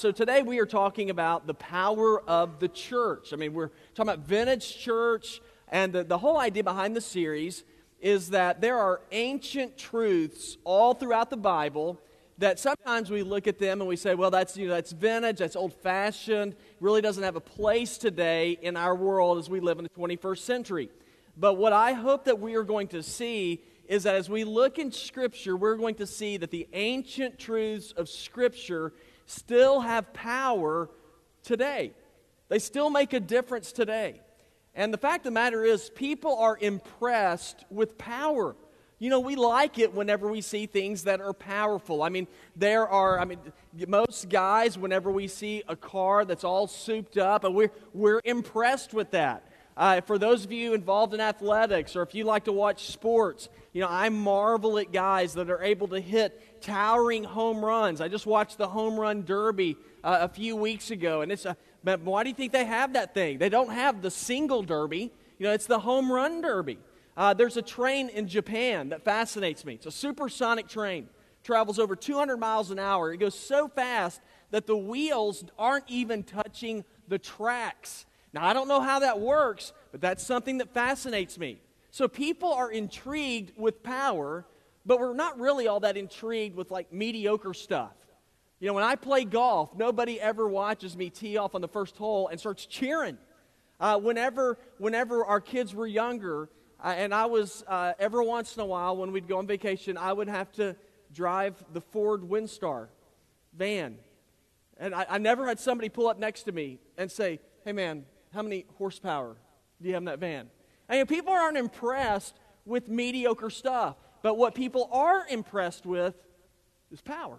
So today we are talking about the power of the church. I mean, we're talking about vintage church, and the, the whole idea behind the series is that there are ancient truths all throughout the Bible that sometimes we look at them and we say, well, that's, you know, that's vintage, that's old fashioned, really doesn't have a place today in our world as we live in the 21st century. But what I hope that we are going to see is that as we look in Scripture, we're going to see that the ancient truths of Scripture still have power today. They still make a difference today. And the fact of the matter is, people are impressed with power. You know, we like it whenever we see things that are powerful. I mean, there are, I mean, most guys, whenever we see a car that's all souped up, and we're, we're impressed with that. Uh, for those of you involved in athletics, or if you like to watch sports, you know, I marvel at guys that are able to hit towering home runs. I just watched the home run derby uh, a few weeks ago, and it's a, but why do you think they have that thing? They don't have the single derby, you know, it's the home run derby. Uh, there's a train in Japan that fascinates me. It's a supersonic train. Travels over 200 miles an hour. It goes so fast that the wheels aren't even touching the tracks. Now, I don't know how that works, but that's something that fascinates me. So, people are intrigued with power, but we're not really all that intrigued with like mediocre stuff. You know, when I play golf, nobody ever watches me tee off on the first hole and starts cheering. Uh, whenever, whenever our kids were younger, uh, and I was, uh, every once in a while, when we'd go on vacation, I would have to drive the Ford Windstar van. And I, I never had somebody pull up next to me and say, hey man, how many horsepower do you have in that van? I mean, people aren't impressed with mediocre stuff, but what people are impressed with is power.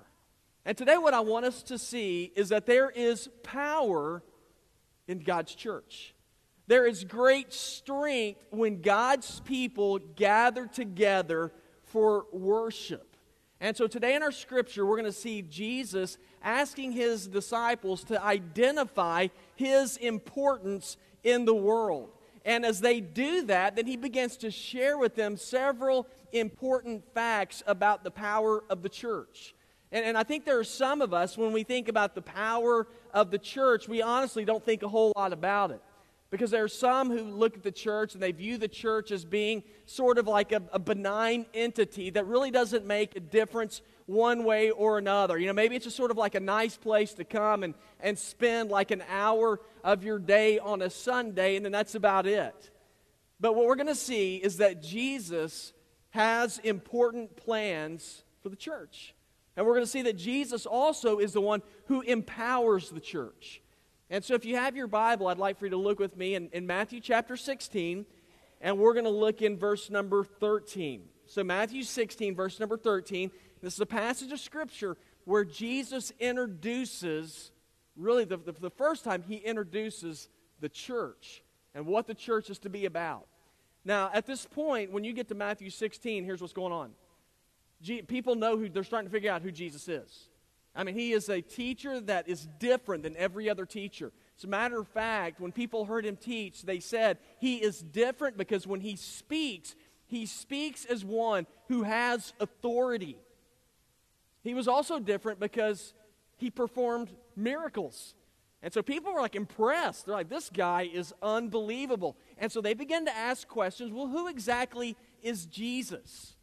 And today, what I want us to see is that there is power in God's church. There is great strength when God's people gather together for worship. And so today in our scripture, we're going to see Jesus asking his disciples to identify his importance in the world. And as they do that, then he begins to share with them several important facts about the power of the church. And, and, I think there are some of us, when we think about the power of the church, we honestly don't think a whole lot about it. Because there are some who look at the church and they view the church as being sort of like a, a, benign entity that really doesn't make a difference one way or another. You know, maybe it's just sort of like a nice place to come and, and spend like an hour of your day on a Sunday, and then that's about it. But what we're going to see is that Jesus has important plans for the church. And we're going to see that Jesus also is the one who empowers the church. And so, if you have your Bible, I'd like for you to look with me in, in Matthew chapter 16, and we're going to look in verse number 13. So, Matthew 16, verse number 13, this is a passage of Scripture where Jesus introduces, really, the, the, the first time he introduces the church and what the church is to be about. Now, at this point, when you get to Matthew 16, here's what's going on. G- people know who, they're starting to figure out who Jesus is. I mean, he is a teacher that is different than every other teacher. As a matter of fact, when people heard him teach, they said he is different because when he speaks, he speaks as one who has authority. He was also different because he performed miracles. And so people were like impressed. They're like, this guy is unbelievable. And so they began to ask questions well, who exactly is Jesus?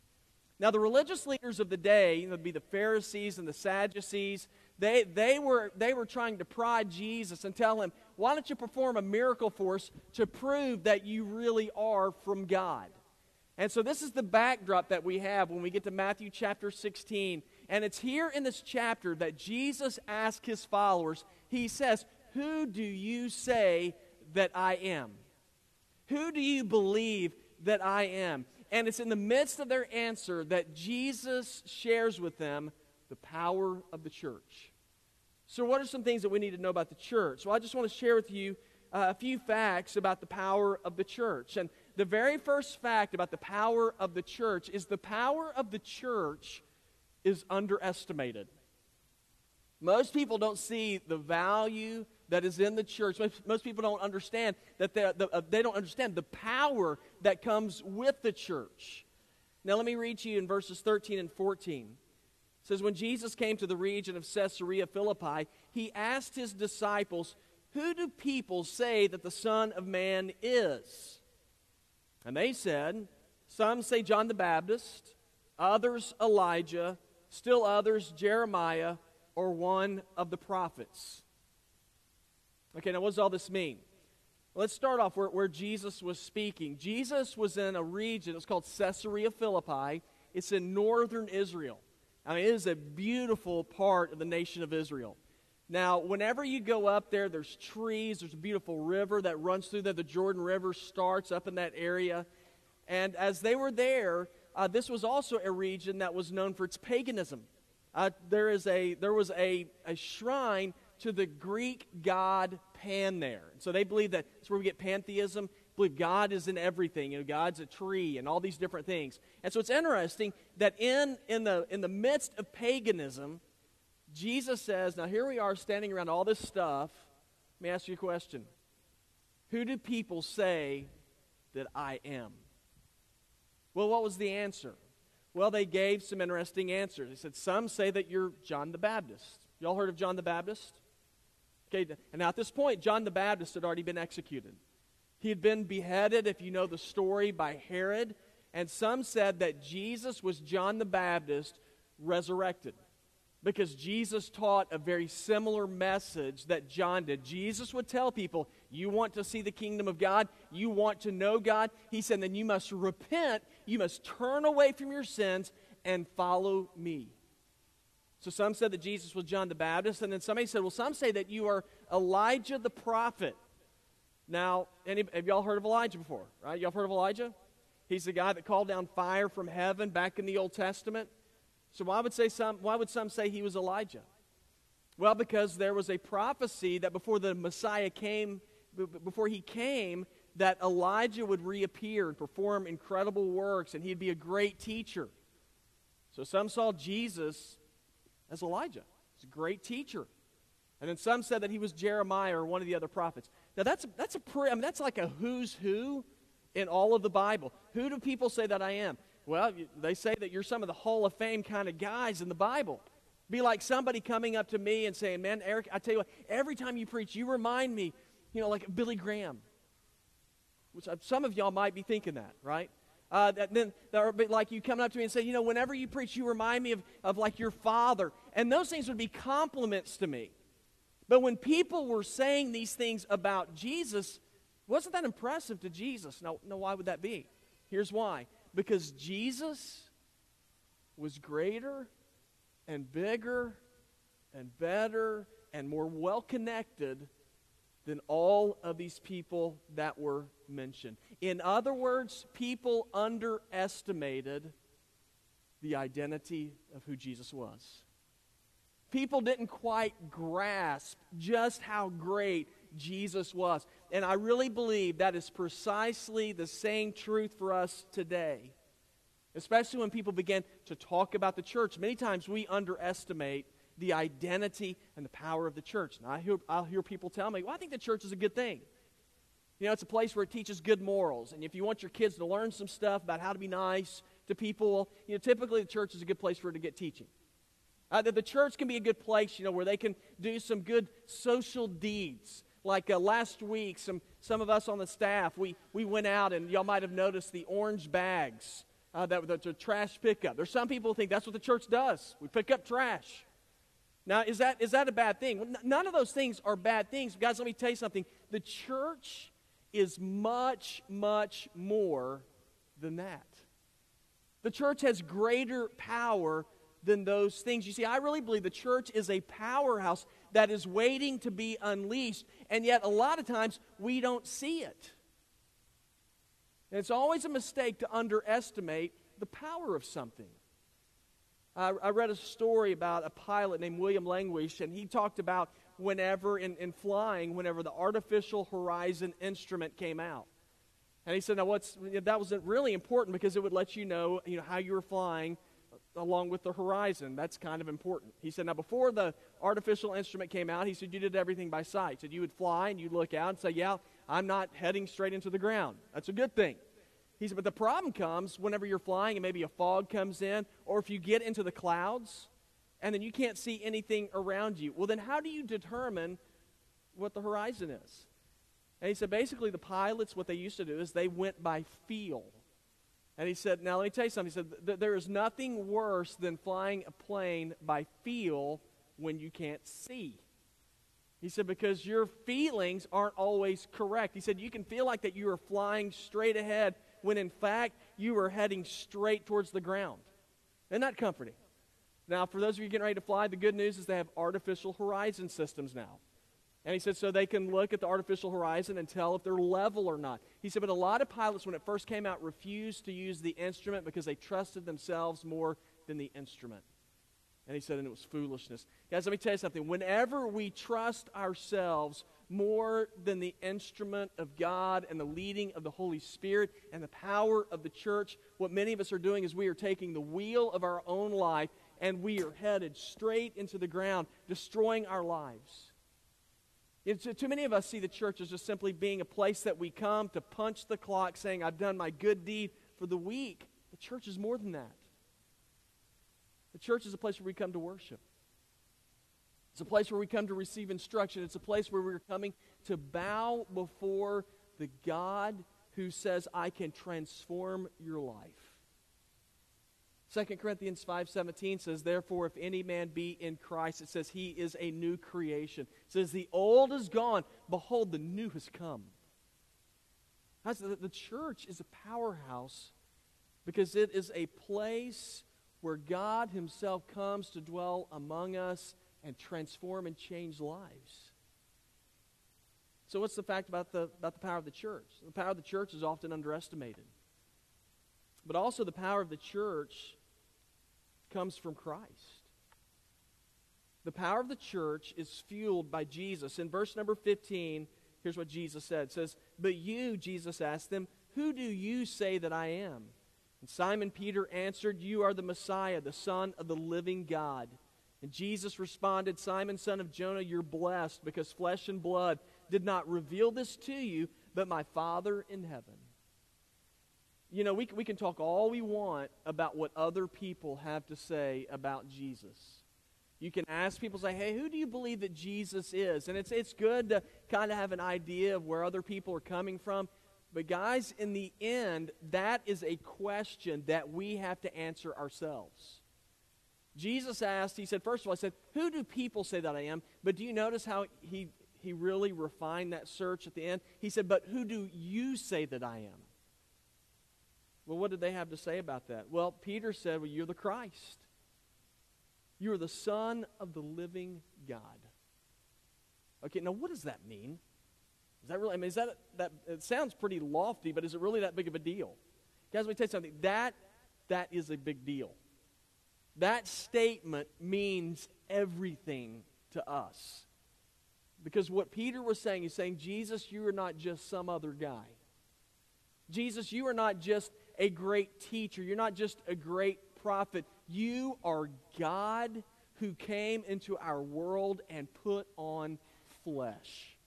Now, the religious leaders of the day, you know, be the Pharisees and the Sadducees, they, they, were, they were trying to pry Jesus and tell him, why don't you perform a miracle for us to prove that you really are from God? And so, this is the backdrop that we have when we get to Matthew chapter 16. And it's here in this chapter that Jesus asks his followers, He says, Who do you say that I am? Who do you believe that I am? And it's in the midst of their answer that Jesus shares with them the power of the church. So, what are some things that we need to know about the church? Well, I just want to share with you uh, a few facts about the power of the church. And the very first fact about the power of the church is the power of the church is underestimated. Most people don't see the value that is in the church. Most, most people don't understand that the, uh, they don't understand the power that comes with the church. Now, let me read to you in verses 13 and 14. It says, When Jesus came to the region of Caesarea Philippi, he asked his disciples, Who do people say that the Son of Man is? And they said, Some say John the Baptist, others Elijah, still others Jeremiah, or one of the prophets. Okay, now what does all this mean? Let's start off where, where Jesus was speaking. Jesus was in a region, it's called Caesarea Philippi. It's in northern Israel. I mean, it is a beautiful part of the nation of Israel. Now, whenever you go up there, there's trees, there's a beautiful river that runs through there. The Jordan River starts up in that area. And as they were there, uh, this was also a region that was known for its paganism. Uh, there, is a, there was a, a shrine to the Greek god Pan there. So they believe that that's where we get pantheism. Believe God is in everything. You know, God's a tree and all these different things. And so it's interesting that in, in, the, in the midst of paganism, Jesus says, Now here we are standing around all this stuff. Let me ask you a question. Who do people say that I am? Well, what was the answer? Well, they gave some interesting answers. They said, Some say that you're John the Baptist. Y'all heard of John the Baptist? Okay, and now at this point, John the Baptist had already been executed. He had been beheaded, if you know the story, by Herod. And some said that Jesus was John the Baptist resurrected because Jesus taught a very similar message that John did. Jesus would tell people, You want to see the kingdom of God? You want to know God? He said, Then you must repent, you must turn away from your sins and follow me. So some said that Jesus was John the Baptist, and then somebody said, Well, some say that you are Elijah the prophet. Now, any, have y'all heard of Elijah before? Right? Y'all heard of Elijah? He's the guy that called down fire from heaven back in the Old Testament. So why would, say some, why would some say he was Elijah? Well, because there was a prophecy that before the Messiah came, before he came, that Elijah would reappear and perform incredible works, and he'd be a great teacher. So some saw Jesus as Elijah. He's a great teacher. And then some said that he was Jeremiah or one of the other prophets. Now that's that's a pre, I mean that's like a who's who in all of the Bible. Who do people say that I am? Well, they say that you're some of the Hall of Fame kind of guys in the Bible. Be like somebody coming up to me and saying, "Man, Eric, I tell you what, every time you preach, you remind me, you know, like Billy Graham." Which uh, some of y'all might be thinking that, right? Uh, that, then are like you coming up to me and say, you know, whenever you preach, you remind me of, of like your father. And those things would be compliments to me. But when people were saying these things about Jesus, wasn't that impressive to Jesus? No, no, why would that be? Here's why. Because Jesus was greater and bigger and better and more well connected than all of these people that were mentioned. In other words, people underestimated the identity of who Jesus was. People didn't quite grasp just how great Jesus was. And I really believe that is precisely the same truth for us today. Especially when people begin to talk about the church. Many times we underestimate the identity and the power of the church. And I hear, I'll hear people tell me, well, I think the church is a good thing. You know, it's a place where it teaches good morals. And if you want your kids to learn some stuff about how to be nice to people, you know, typically the church is a good place for it to get teaching. Uh, the church can be a good place, you know, where they can do some good social deeds. Like uh, last week, some, some of us on the staff, we, we went out and y'all might have noticed the orange bags uh, that were the trash pickup. There's some people think that's what the church does. We pick up trash. Now, is that, is that a bad thing? None of those things are bad things. Guys, let me tell you something. The church is much, much more than that. The church has greater power than those things. You see, I really believe the church is a powerhouse that is waiting to be unleashed, and yet a lot of times we don't see it. And it's always a mistake to underestimate the power of something. I, I read a story about a pilot named William Languish, and he talked about whenever, in, in flying, whenever the artificial horizon instrument came out. And he said, now what's, that was really important because it would let you know, you know how you were flying along with the horizon. That's kind of important. He said, now before the artificial instrument came out, he said you did everything by sight. He said you would fly and you'd look out and say, yeah, I'm not heading straight into the ground. That's a good thing. He said, but the problem comes whenever you're flying and maybe a fog comes in, or if you get into the clouds, and then you can't see anything around you. Well, then how do you determine what the horizon is? And he said basically the pilots, what they used to do is they went by feel. And he said, now let me tell you something. He said, there is nothing worse than flying a plane by feel when you can't see. He said, because your feelings aren't always correct. He said, you can feel like that you are flying straight ahead when in fact you are heading straight towards the ground. Isn't that comforting? Now, for those of you getting ready to fly, the good news is they have artificial horizon systems now. And he said, so they can look at the artificial horizon and tell if they're level or not. He said, but a lot of pilots, when it first came out, refused to use the instrument because they trusted themselves more than the instrument. And he said, and it was foolishness. Guys, let me tell you something. Whenever we trust ourselves more than the instrument of God and the leading of the Holy Spirit and the power of the church, what many of us are doing is we are taking the wheel of our own life and we are headed straight into the ground, destroying our lives. It's, too many of us see the church as just simply being a place that we come to punch the clock saying, I've done my good deed for the week. The church is more than that. The church is a place where we come to worship. It's a place where we come to receive instruction. It's a place where we're coming to bow before the God who says, I can transform your life. 2 Corinthians 5:17 says therefore if any man be in Christ it says he is a new creation. It says the old is gone behold the new has come. The church is a powerhouse because it is a place where God Himself comes to dwell among us and transform and change lives. So, what's the fact about the, about the power of the church? The power of the church is often underestimated. But also, the power of the church comes from Christ. The power of the church is fueled by Jesus. In verse number 15, here's what Jesus said. It says, But you, Jesus asked them, Who do you say that I am? And Simon Peter answered, You are the Messiah, the Son of the living God. And Jesus responded, Simon, son of Jonah, you're blessed because flesh and blood did not reveal this to you, but my Father in heaven. You know, we, we can talk all we want about what other people have to say about Jesus. You can ask people, say, hey, who do you believe that Jesus is? And it's, it's good to kind of have an idea of where other people are coming from. But, guys, in the end, that is a question that we have to answer ourselves. Jesus asked, he said, first of all, I said, Who do people say that I am? But do you notice how he, he really refined that search at the end? He said, But who do you say that I am? Well, what did they have to say about that? Well, Peter said, Well, you're the Christ. You are the Son of the living God. Okay, now what does that mean? Is that really, I mean, is that, that, it sounds pretty lofty, but is it really that big of a deal? Guys, let me tell you something. That, that is a big deal. That statement means everything to us. Because what Peter was saying, he's saying, Jesus, you are not just some other guy. Jesus, you are not just a great teacher. You're not just a great prophet. You are God who came into our world and put on flesh.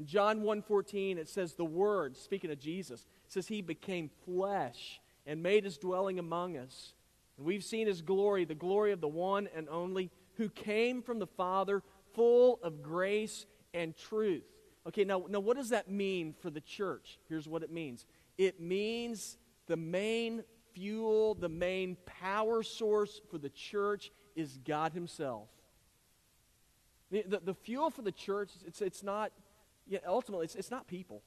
In John 1:14 it says the word speaking of Jesus says he became flesh and made his dwelling among us. And we've seen his glory, the glory of the one and only who came from the Father full of grace and truth. Okay, now, now what does that mean for the church? Here's what it means. It means the main fuel, the main power source for the church is God himself. The, the, the fuel for the church, it's, it's not yeah, ultimately, it's, it's not people.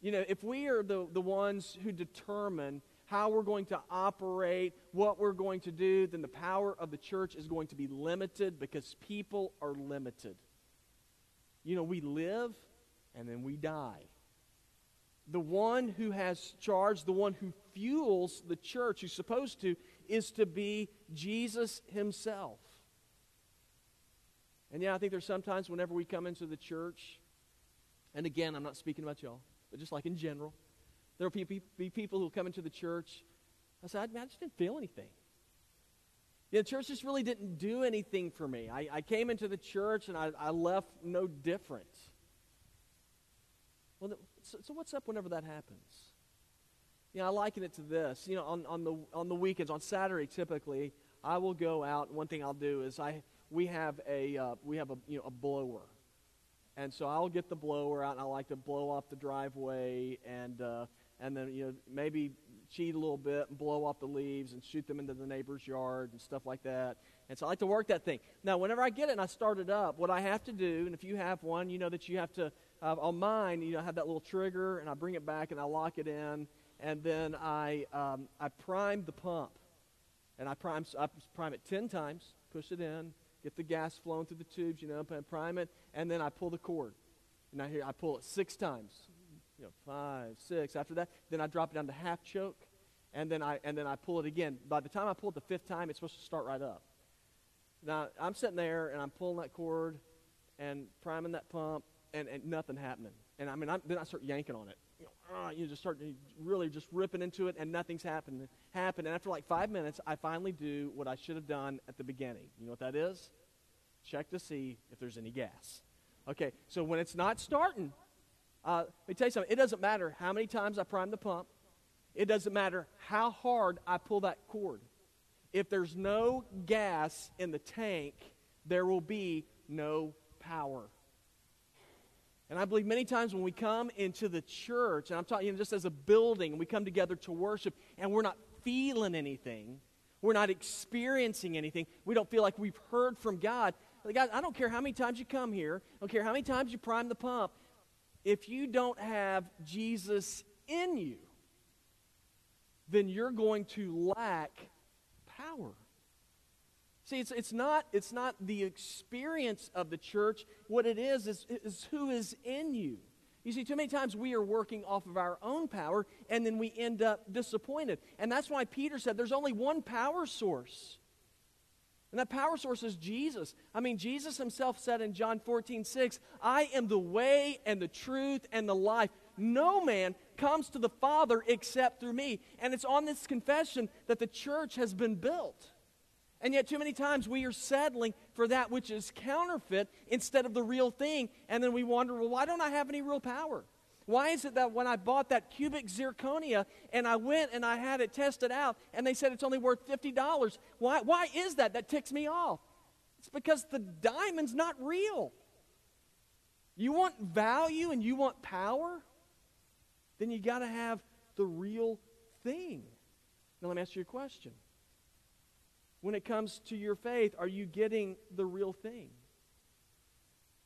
You know, if we are the, the ones who determine how we're going to operate, what we're going to do, then the power of the church is going to be limited because people are limited. You know, we live and then we die. The one who has charge, the one who fuels the church, who's supposed to, is to be Jesus himself. And yeah, I think there's sometimes whenever we come into the church, and again, I'm not speaking about y'all, but just like in general. There will be, be people who come into the church. I said, I, just didn't feel anything. Yeah, the church just really didn't do anything for me. I, I came into the church and I, I left no different. Well, so, so, what's up whenever that happens? You know, I liken it to this. You know, on, on, the, on the weekends, on Saturday typically, I will go out. One thing I'll do is I we have a uh, we have a you know a blower, and so I'll get the blower out and I like to blow off the driveway and uh, and then you know maybe cheat a little bit and blow off the leaves and shoot them into the neighbor's yard and stuff like that. And so I like to work that thing. Now, whenever I get it and I start it up, what I have to do, and if you have one, you know that you have to, uh, on mine, you know, I have that little trigger and I bring it back and I lock it in. And then I, um, I prime the pump. And I prime, I prime it 10 times, push it in, get the gas flowing through the tubes, you know, prime it, and then I pull the cord. And I, hear, I pull it six times you know, five, six. After that, then I drop it down to half choke, and then I and then I pull it again. By the time I pull it the fifth time, it's supposed to start right up. Now I'm sitting there and I'm pulling that cord and priming that pump, and, and nothing happening. And I mean, I'm, then I start yanking on it. You know, uh, you just start really just ripping into it, and nothing's happening. Happen. And after like five minutes, I finally do what I should have done at the beginning. You know what that is? Check to see if there's any gas. Okay, so when it's not starting, uh, let me tell you something. It doesn't matter how many times I prime the pump. It doesn't matter how hard I pull that cord. If there's no gas in the tank, there will be no power. And I believe many times when we come into the church, and I'm talking you know, just as a building, we come together to worship, and we're not feeling anything, we're not experiencing anything, we don't feel like we've heard from God. God, I don't care how many times you come here, I don't care how many times you prime the pump, if you don't have Jesus in you, then you're going to lack power. See, it's, it's, not, it's not the experience of the church. What it is, is, is who is in you. You see, too many times we are working off of our own power, and then we end up disappointed. And that's why Peter said there's only one power source. And that power source is Jesus. I mean, Jesus himself said in John 14, 6, I am the way and the truth and the life. No man comes to the Father except through me. And it's on this confession that the church has been built. And yet, too many times we are settling for that which is counterfeit instead of the real thing. And then we wonder, well, why don't I have any real power? Why is it that when I bought that cubic zirconia and I went and I had it tested out and they said it's only worth $50, why, why is that? That ticks me off. It's because the diamond's not real. You want value and you want power? Then you got to have the real thing. Now, let me ask you a question. When it comes to your faith, are you getting the real thing?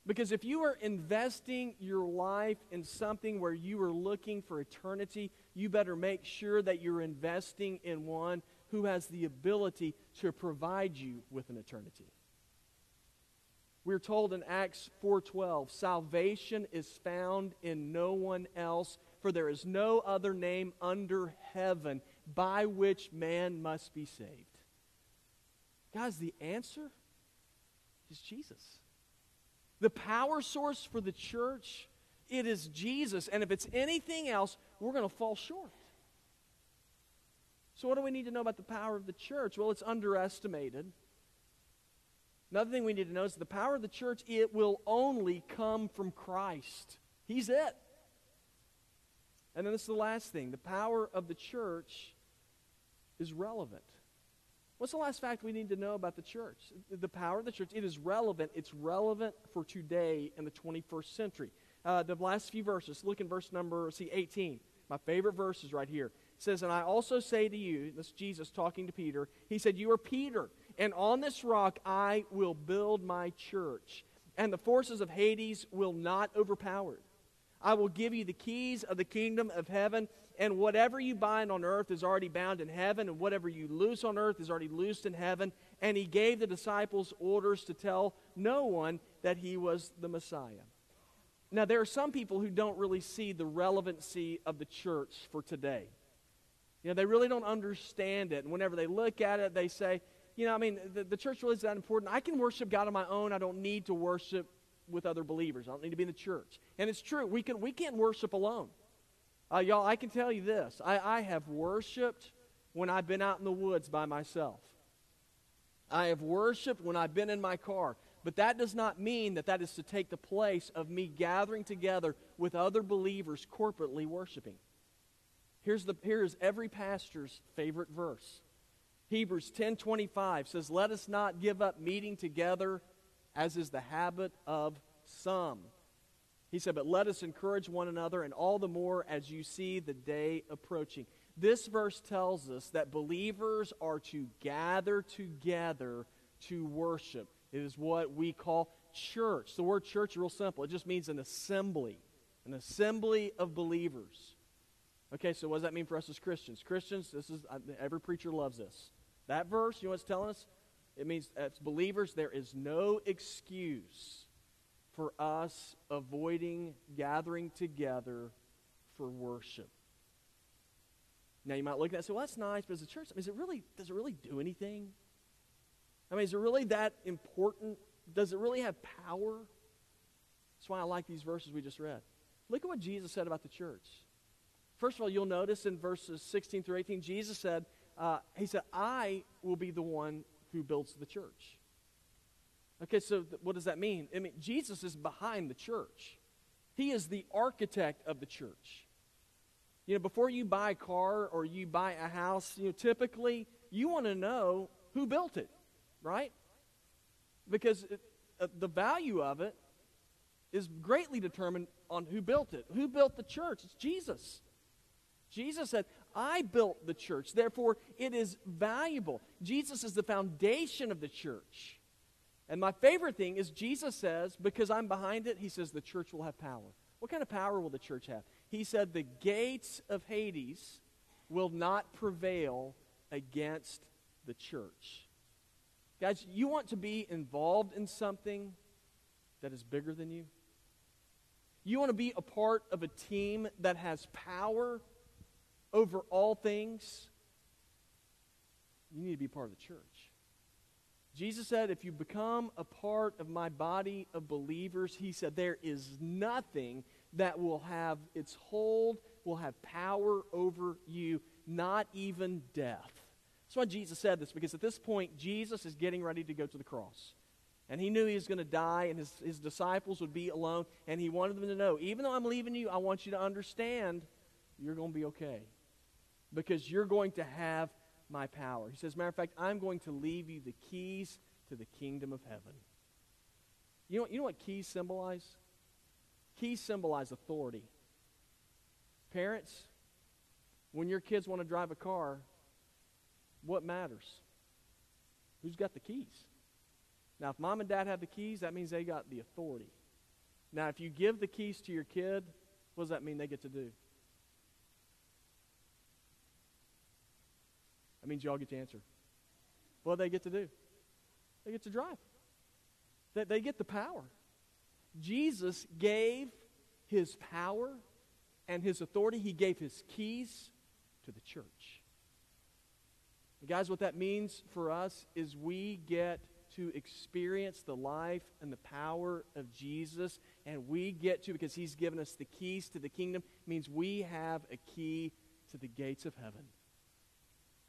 Because if you are investing your life in something where you are looking for eternity, you better make sure that you're investing in one who has the ability to provide you with an eternity. We're told in Acts 4:12, salvation is found in no one else, for there is no other name under heaven by which man must be saved. Guys, the answer is Jesus. The power source for the church, it is Jesus. And if it's anything else, we're going to fall short. So, what do we need to know about the power of the church? Well, it's underestimated. Another thing we need to know is the power of the church, it will only come from Christ. He's it. And then this is the last thing the power of the church is relevant. What's the last fact we need to know about the church? The power of the church. It is relevant. It's relevant for today in the 21st century. Uh, the last few verses, look in verse number, see, 18. My favorite verse is right here. It says, And I also say to you, this is Jesus talking to Peter, he said, You are Peter, and on this rock I will build my church, and the forces of Hades will not overpower it. I will give you the keys of the kingdom of heaven, and whatever you bind on earth is already bound in heaven, and whatever you loose on earth is already loosed in heaven. And he gave the disciples orders to tell no one that he was the Messiah. Now, there are some people who don't really see the relevancy of the church for today. You know, they really don't understand it. And whenever they look at it, they say, you know, I mean, the, the church really is that important. I can worship God on my own. I don't need to worship with other believers. I don't need to be in the church. And it's true. We, can, we can't worship alone. Uh, y'all, I can tell you this I, I have worshiped when I've been out in the woods by myself. I have worshiped when I've been in my car. But that does not mean that that is to take the place of me gathering together with other believers corporately worshiping. Here's the, here's every pastor's favorite verse Hebrews 10:25 says, "Let us not give up meeting together as is the habit of some." He said, "But let us encourage one another and all the more as you see the day approaching." This verse tells us that believers are to gather together to worship. It is what we call church. The word church is real simple. It just means an assembly, an assembly of believers. Okay, so what does that mean for us as Christians? Christians, this is uh, every preacher loves this. That verse, you know what it's telling us? It means as believers, there is no excuse for us avoiding gathering together for worship. Now you might look at that and say, "Well, that's nice," but as a church, I mean, is it really? Does it really do anything? I mean, is it really that important? Does it really have power? That's why I like these verses we just read. Look at what Jesus said about the church. First of all, you'll notice in verses 16 through 18, Jesus said, uh, He said, I will be the one who builds the church. Okay, so th- what does that mean? I mean, Jesus is behind the church, He is the architect of the church. You know, before you buy a car or you buy a house, you know, typically you want to know who built it right? Because it, uh, the value of it is greatly determined on who built it. Who built the church? It's Jesus. Jesus said, I built the church, therefore it is valuable. Jesus is the foundation of the church. And my favorite thing is Jesus says, because I'm behind it, he says the church will have power. What kind of power will the church have? He said, the gates of Hades will not prevail against the church. Guys, you want to be involved in something that is bigger than you? You want to be a part of a team that has power over all things? You need to be part of the church. Jesus said, if you become a part of my body of believers, he said, there is nothing that will have its hold, will have power over you, not even death. That's why Jesus said this, because at this point, Jesus is getting ready to go to the cross. And he knew he was going to die, and his, his disciples would be alone. And he wanted them to know, even though I'm leaving you, I want you to understand you're going to be okay. Because you're going to have my power. He says, matter of fact, I'm going to leave you the keys to the kingdom of heaven. You know, you know what keys symbolize? Keys symbolize authority. Parents, when your kids want to drive a car, what matters? Who's got the keys? Now, if mom and dad have the keys, that means they got the authority. Now, if you give the keys to your kid, what does that mean they get to do? That means you all get to answer. What they get to do? They get to drive. They, they get the power. Jesus gave his power and his authority, he gave his keys to the church. And guys, what that means for us is we get to experience the life and the power of Jesus, and we get to, because He's given us the keys to the kingdom, means we have a key to the gates of heaven.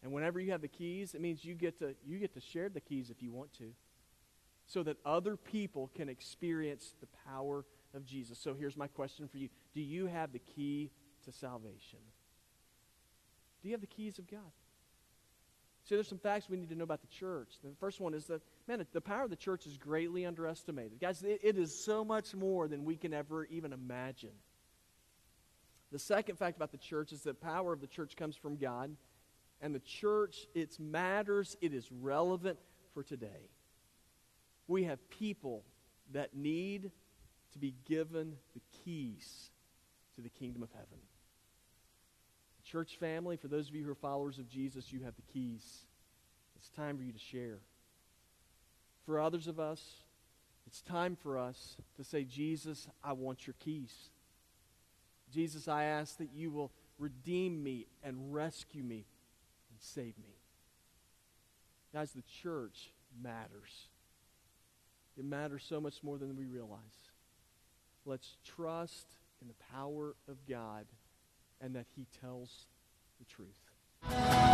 And whenever you have the keys, it means you get to, you get to share the keys if you want to, so that other people can experience the power of Jesus. So here's my question for you Do you have the key to salvation? Do you have the keys of God? See, there's some facts we need to know about the church. The first one is that, man, the power of the church is greatly underestimated. Guys, it, it is so much more than we can ever even imagine. The second fact about the church is that power of the church comes from God. And the church, it matters, it is relevant for today. We have people that need to be given the keys to the kingdom of heaven. Church family, for those of you who are followers of Jesus, you have the keys. It's time for you to share. For others of us, it's time for us to say, Jesus, I want your keys. Jesus, I ask that you will redeem me and rescue me save me. Guys, the church matters. It matters so much more than we realize. Let's trust in the power of God and that he tells the truth.